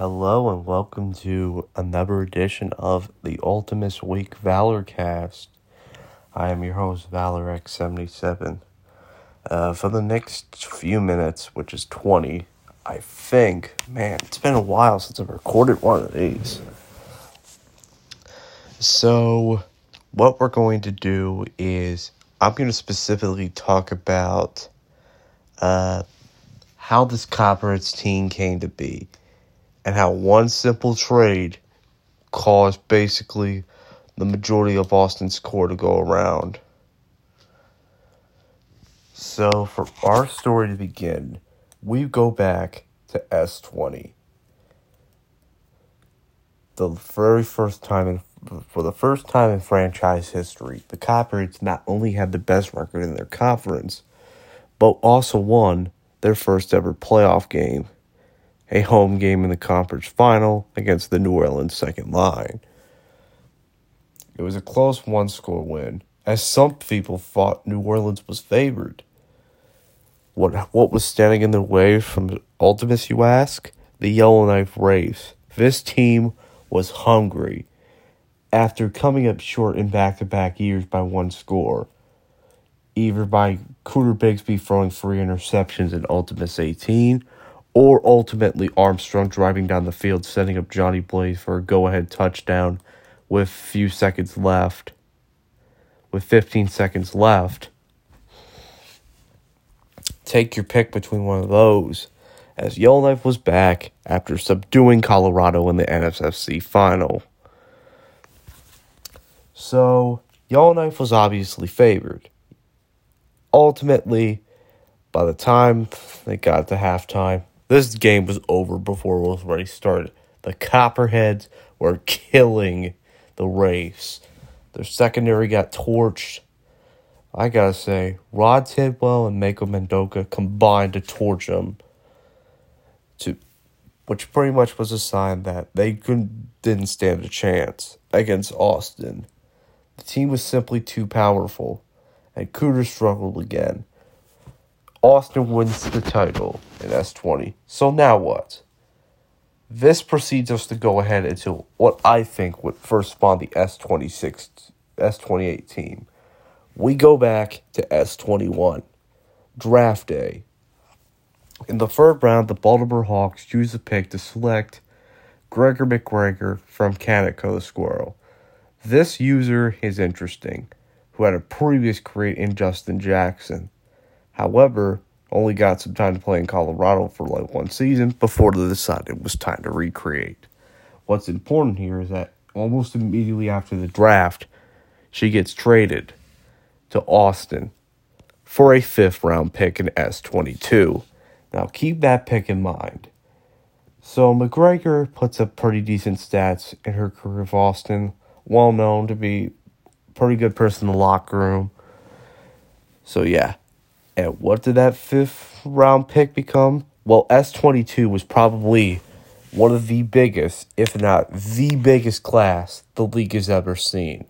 Hello and welcome to another edition of the Ultimus Week Valor Cast. I am your host, ValorX77. Uh, for the next few minutes, which is 20, I think, man, it's been a while since I've recorded one of these. So, what we're going to do is, I'm going to specifically talk about uh, how this Copperheads team came to be and how one simple trade caused basically the majority of Austin's core to go around. So, for our story to begin, we go back to S20. The very first time in for the first time in franchise history, the Copperheads not only had the best record in their conference, but also won their first ever playoff game a home game in the conference final against the New Orleans second line. It was a close one score win, as some people thought New Orleans was favored. What, what was standing in the way from Ultimus, you ask? The Yellowknife Wraiths. This team was hungry after coming up short in back to back years by one score, either by Cooter Bigsby throwing three interceptions in Ultimus 18 or ultimately Armstrong driving down the field, setting up Johnny Blaze for a go ahead touchdown with few seconds left. With 15 seconds left. Take your pick between one of those, as Yellowknife was back after subduing Colorado in the NSFC final. So, Yellowknife was obviously favored. Ultimately, by the time they got to halftime, this game was over before it was already started. The Copperheads were killing the Wraiths. Their secondary got torched. I gotta say, Rod Tidwell and Mako Mendoka combined to torch them. To, which pretty much was a sign that they couldn't didn't stand a chance against Austin. The team was simply too powerful, and Cooter struggled again. Austin wins the title in S20. So now what? This proceeds us to go ahead into what I think would first spawn the S26 S28 team. We go back to S21. Draft day. In the third round, the Baltimore Hawks choose a pick to select Gregor McGregor from Canico the Squirrel. This user is interesting, who had a previous career in Justin Jackson. However, only got some time to play in Colorado for like one season before they decided it was time to recreate. What's important here is that almost immediately after the draft, she gets traded to Austin for a fifth round pick in S22. Now keep that pick in mind. So McGregor puts up pretty decent stats in her career of Austin, well known to be pretty good person in the locker room. So yeah, and what did that fifth round pick become? Well, S22 was probably one of the biggest, if not the biggest class the league has ever seen.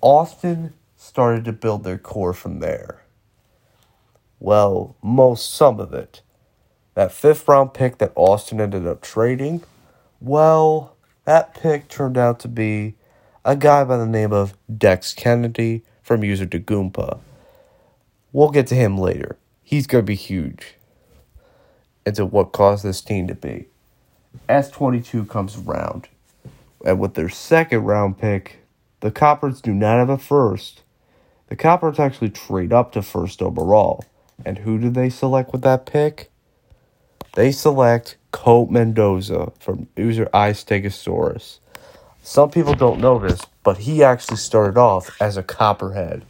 Austin started to build their core from there. Well, most, some of it. That fifth round pick that Austin ended up trading, well, that pick turned out to be a guy by the name of Dex Kennedy from User Goomba. We'll get to him later. He's going to be huge into what caused this team to be. S22 comes around. And with their second round pick, the Coppers do not have a first. The Coppers actually trade up to first overall. And who do they select with that pick? They select Colt Mendoza from User Stegosaurus. Some people don't know this, but he actually started off as a copperhead.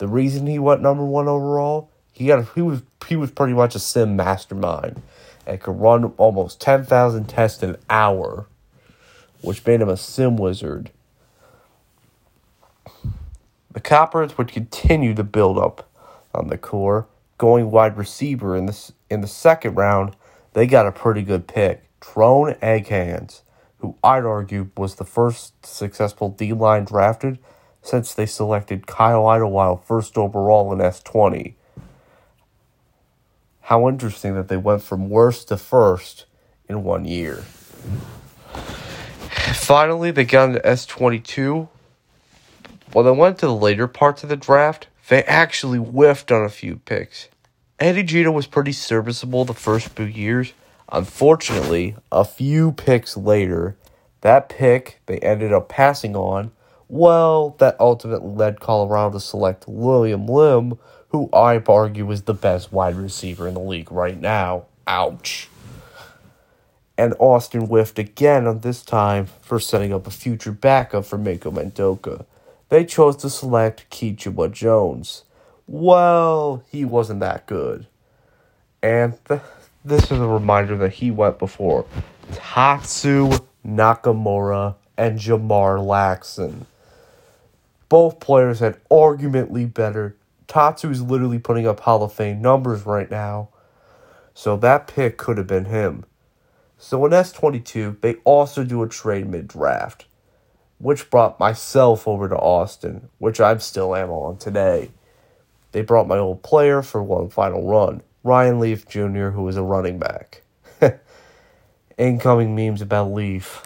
The reason he went number one overall, he got he was he was pretty much a sim mastermind and could run almost ten thousand tests an hour, which made him a sim wizard. The Coppers would continue to build up on the core, going wide receiver in this in the second round. They got a pretty good pick, Trone Egghands, who I'd argue was the first successful D line drafted since they selected Kyle Idlewild first overall in S20. How interesting that they went from worst to first in one year. Finally, they got into S22. When they went to the later parts of the draft, they actually whiffed on a few picks. Andy Jeter was pretty serviceable the first few years. Unfortunately, a few picks later, that pick they ended up passing on, well, that ultimately led Colorado to select William Lim, who I argue is the best wide receiver in the league right now. Ouch. And Austin whiffed again on this time for setting up a future backup for Mako Mendoka. They chose to select Keechua Jones. Well, he wasn't that good. And th- this is a reminder that he went before Tatsu Nakamura and Jamar Laxon. Both players had arguably better. Tatsu is literally putting up Hall of Fame numbers right now. So that pick could have been him. So in S22, they also do a trade mid draft, which brought myself over to Austin, which I still am on today. They brought my old player for one final run, Ryan Leaf Jr., who was a running back. Incoming memes about Leaf.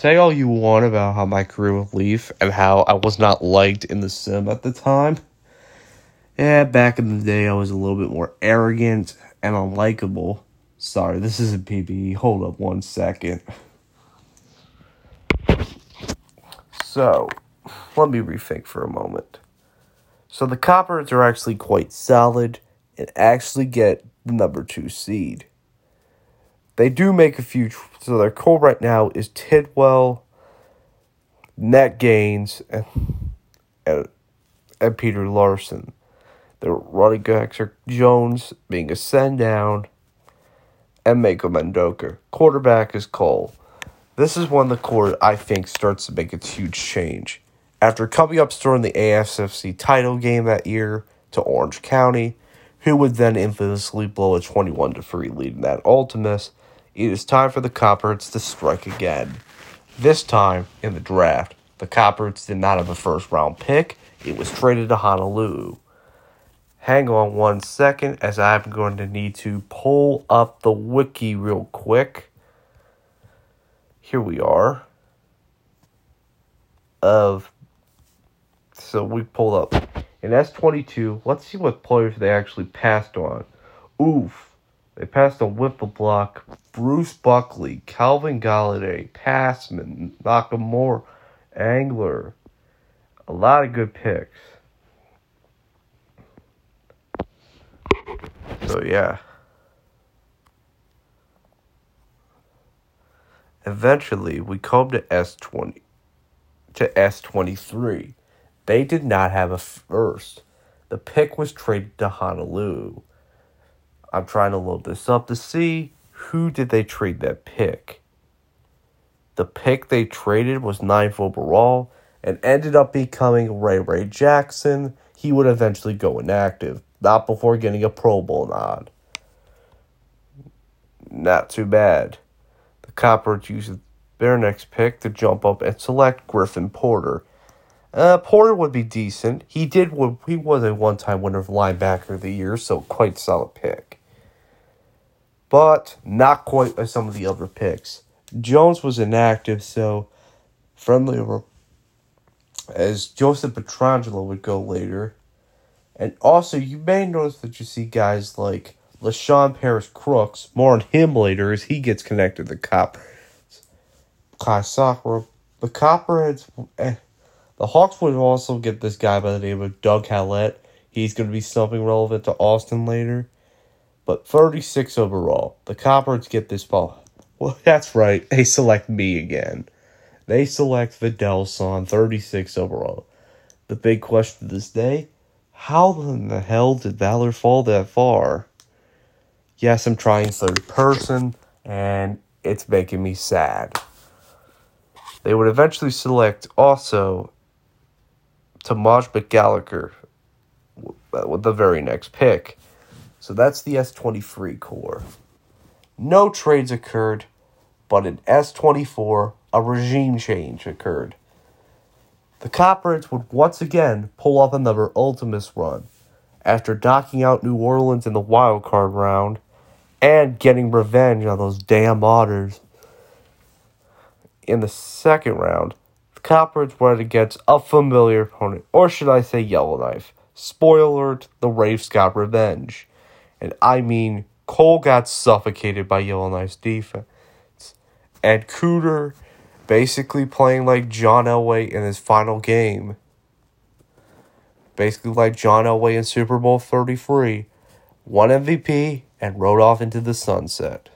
Say all you want about how my career with Leaf and how I was not liked in the sim at the time. Yeah, back in the day, I was a little bit more arrogant and unlikable. Sorry, this isn't PBE. Hold up one second. So, let me rethink for a moment. So, the Coppers are actually quite solid and actually get the number two seed. They do make a few. So, their core right now is Tidwell, Net Gaines, and, and, and Peter Larson. Their running backs are Jones being a send down and Mako Mendoka. Quarterback is Cole. This is when the court, I think, starts to make its huge change. After coming up during the ASFC title game that year to Orange County, who would then infamously blow a 21 3 lead in that Ultimus, it is time for the Copperheads to strike again. This time in the draft, the Copperheads did not have a first round pick, it was traded to Honolulu. Hang on one second as I'm going to need to pull up the wiki real quick. Here we are. Of so we pulled up in S22. Let's see what players they actually passed on. Oof. They passed on Whipple block, Bruce Buckley, Calvin Galladay, Passman, Nakamura, Angler. A lot of good picks. So yeah. Eventually, we come to S20 to S23. They did not have a first. The pick was traded to Honolulu. I'm trying to load this up to see who did they trade that pick. The pick they traded was ninth overall and ended up becoming Ray Ray Jackson. He would eventually go inactive, not before getting a Pro Bowl nod. Not too bad. The Coppers used their next pick to jump up and select Griffin Porter. Uh, Porter would be decent. He did. He was a one-time winner of linebacker of the year, so quite solid pick. But not quite as some of the other picks. Jones was inactive, so friendly over as Joseph Pietrangelo would go later. And also, you may notice that you see guys like LaShawn Paris Crooks. More on him later as he gets connected to the Copperheads. Kai Sakura. The Copperheads. Eh, the Hawks would also get this guy by the name of Doug Hallett. He's going to be something relevant to Austin later. But 36 overall. The Copperheads get this ball. Well, that's right. They select me again. They select Videlson, 36 overall. The big question of this day how in the hell did Valor fall that far? Yes, I'm trying third person, and it's making me sad. They would eventually select also Tamaj McGallagher with the very next pick. So that's the S23 core. No trades occurred, but in S24, a regime change occurred. The Copperheads would once again pull off another Ultimus run. After knocking out New Orleans in the wild card round, and getting revenge on those damn otters. In the second round, the Copperheads went against a familiar opponent, or should I say Yellowknife. Spoiler alert, the Wraiths got revenge. And I mean, Cole got suffocated by Yellowknife's defense. And Cooter basically playing like John Elway in his final game. Basically like John Elway in Super Bowl 33. Won MVP and rode off into the sunset.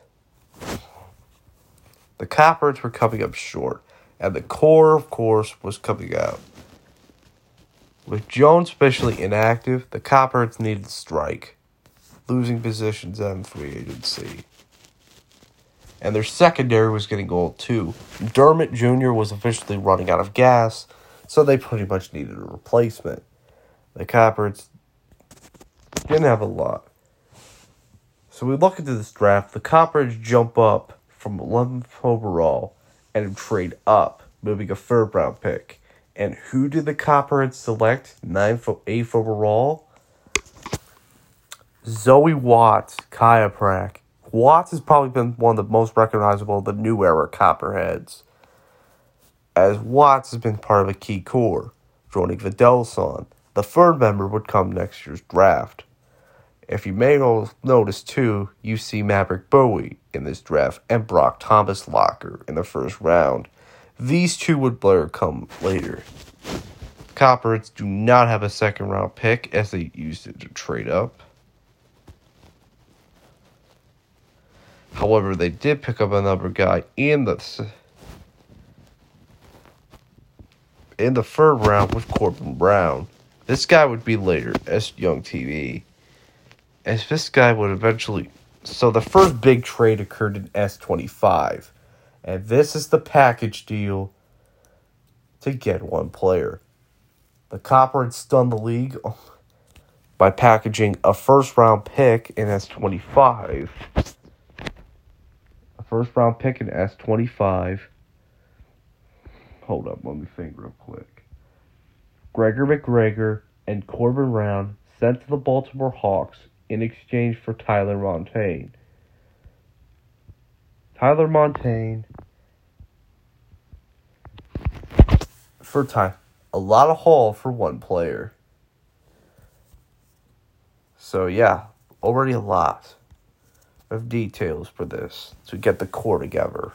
The Coppers were coming up short, and the core, of course, was coming out. With Jones especially inactive, the Coppers needed to strike, losing positions in free agency. And their secondary was getting old too. Dermott Jr. was officially running out of gas, so they pretty much needed a replacement. The Coppers didn't have a lot. So we look into this draft. The Coppers jump up from 11th overall and trade up, moving a third round pick. And who did the Copperheads select? Ninth, eighth overall. Zoe Watts, Chiroprac. Watts has probably been one of the most recognizable of the new era Copperheads, as Watts has been part of a key core, joining Videlson. The third member would come next year's draft. If you may notice too, you see Maverick Bowie in this draft and Brock Thomas Locker in the first round. These two would Blair come later. Copperheads do not have a second round pick as they used it to trade up. However, they did pick up another guy in the in the third round with Corbin Brown. This guy would be later as Young TV. As this guy would eventually so the first big trade occurred in S25. And this is the package deal to get one player. The Copper had stunned the league by packaging a first round pick in S25. First round pick in S25. Hold up, let me think real quick. Gregor McGregor and Corbin Brown sent to the Baltimore Hawks in exchange for Tyler Montaigne. Tyler Montaigne for time. A lot of haul for one player. So yeah, already a lot of details for this to get the core together.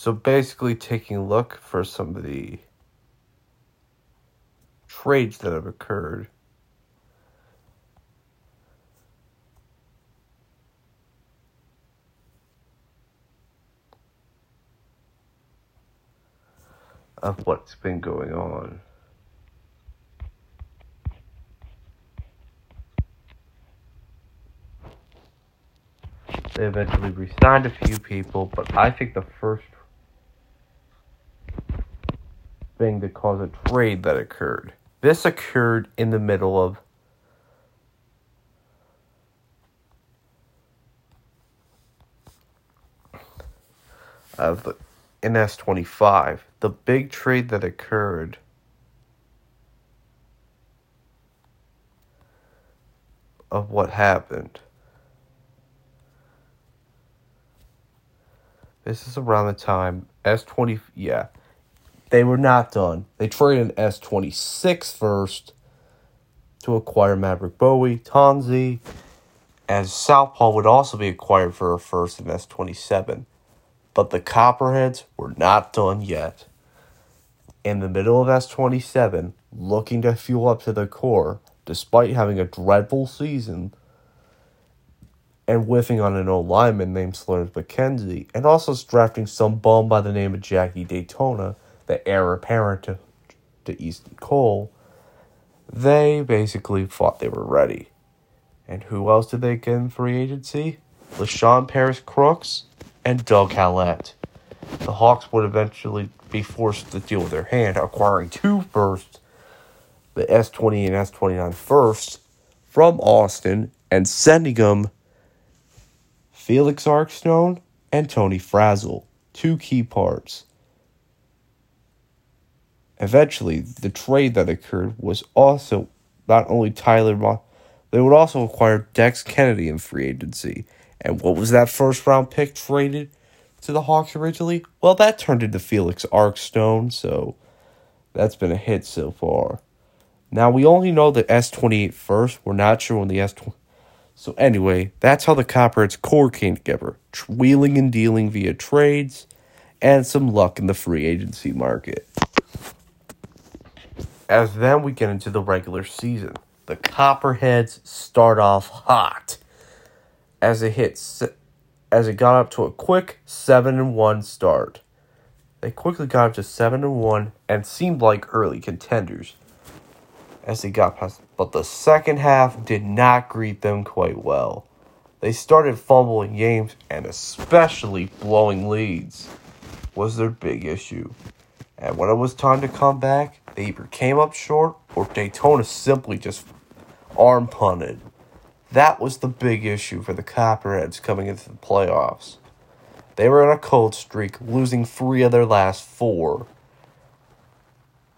So basically, taking a look for some of the trades that have occurred. Of what's been going on. They eventually resigned a few people, but I think the first thing that caused a trade that occurred. This occurred in the middle of of the in S25. The big trade that occurred of what happened. This is around the time S20 yeah, they were not done. They traded an S26 first to acquire Maverick Bowie, Tonzi, as Southpaw would also be acquired for a first in S27. But the Copperheads were not done yet. In the middle of S27, looking to fuel up to the core, despite having a dreadful season, and whiffing on an old lineman named Slurs McKenzie, and also drafting some bum by the name of Jackie Daytona the heir apparent to, to Easton Cole, they basically thought they were ready. And who else did they get in free agency? LaShawn Paris Crooks and Doug Hallett. the Hawks would eventually be forced to deal with their hand, acquiring two firsts, the S20 and S29 firsts, from Austin and sending them Felix Arkstone and Tony Frazzle, two key parts. Eventually, the trade that occurred was also not only Tyler, Mo- they would also acquire Dex Kennedy in free agency. And what was that first round pick traded to the Hawks originally? Well, that turned into Felix Arkstone, so that's been a hit so far. Now, we only know the S28 first. We're not sure when the S20. So, anyway, that's how the Copperheads core came together wheeling and dealing via trades and some luck in the free agency market. As then we get into the regular season, the Copperheads start off hot as it hits as it got up to a quick 7 and 1 start. They quickly got up to 7 and 1 and seemed like early contenders as they got past, but the second half did not greet them quite well. They started fumbling games and especially blowing leads was their big issue. And when it was time to come back, they either came up short or Daytona simply just arm punted. That was the big issue for the Copperheads coming into the playoffs. They were in a cold streak, losing three of their last four.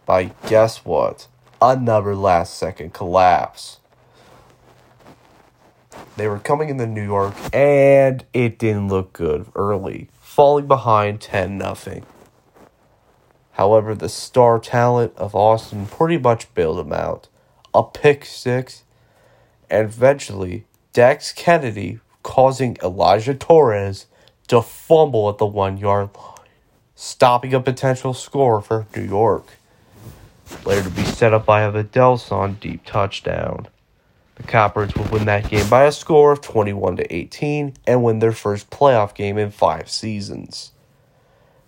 By guess what? Another last second collapse. They were coming into New York and it didn't look good early, falling behind 10 nothing. However, the star talent of Austin pretty much bailed him out. A pick six and eventually Dex Kennedy causing Elijah Torres to fumble at the one yard line, stopping a potential score for New York. Later to be set up by a Videlson deep touchdown. The Coppers would win that game by a score of 21 to 18 and win their first playoff game in five seasons.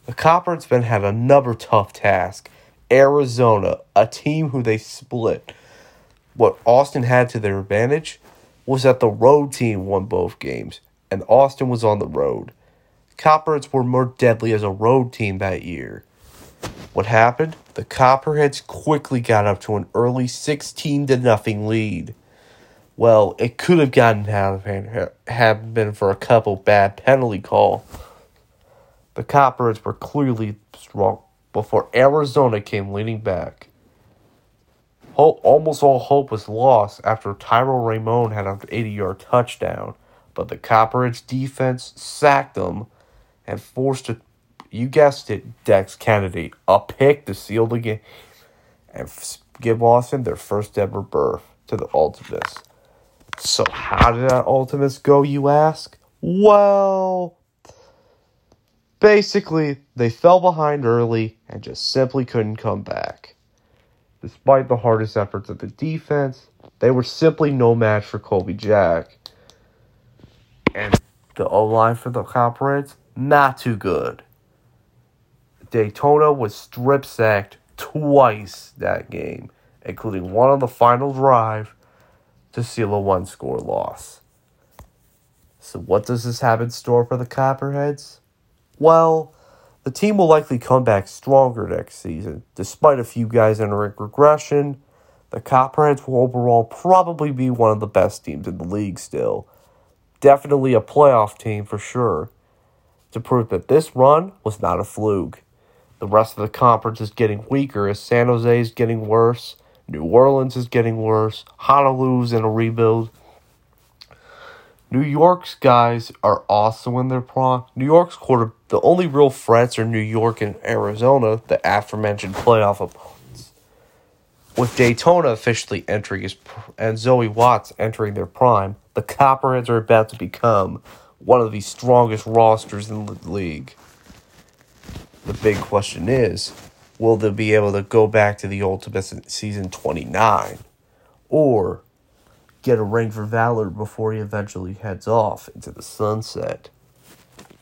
The Coppers then had another tough task Arizona, a team who they split what Austin had to their advantage was that the road team won both games, and Austin was on the road. Copperheads were more deadly as a road team that year. What happened? The Copperheads quickly got up to an early 16 to nothing lead. Well, it could have gotten out of hand had been for a couple bad penalty call. The Copperheads were clearly strong before Arizona came leaning back. Hope, almost all hope was lost after Tyrell Ramon had an 80 yard touchdown, but the Copperheads defense sacked them and forced a, you guessed it, Dex Kennedy, a pick to seal the game and give Austin their first ever berth to the Ultimus. So, how did that Ultimus go, you ask? Well, basically, they fell behind early and just simply couldn't come back. Despite the hardest efforts of the defense, they were simply no match for Colby Jack. And the O line for the Copperheads, not too good. Daytona was strip sacked twice that game, including one on the final drive to seal a one score loss. So, what does this have in store for the Copperheads? Well, the team will likely come back stronger next season. Despite a few guys entering regression, the Copperheads will overall probably be one of the best teams in the league still. Definitely a playoff team for sure. To prove that this run was not a fluke. The rest of the conference is getting weaker as San Jose is getting worse, New Orleans is getting worse, Honolulu's in a rebuild, New York's guys are also in their prime. New York's quarter, the only real threats are New York and Arizona, the aforementioned playoff opponents. With Daytona officially entering his and Zoe Watts entering their prime, the Copperheads are about to become one of the strongest rosters in the league. The big question is, will they be able to go back to the Ultimate Season 29? Or get a ring for valor before he eventually heads off into the sunset?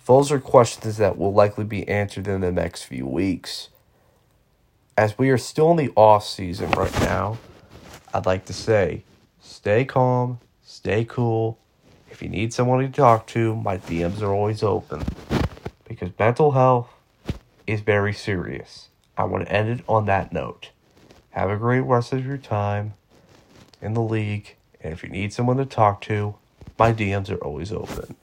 Those are questions that will likely be answered in the next few weeks. As we are still in the off season right now, I'd like to say stay calm, stay cool. If you need someone to talk to, my DMs are always open. Because mental health is very serious. I want to end it on that note. Have a great rest of your time in the league. And if you need someone to talk to, my DMs are always open.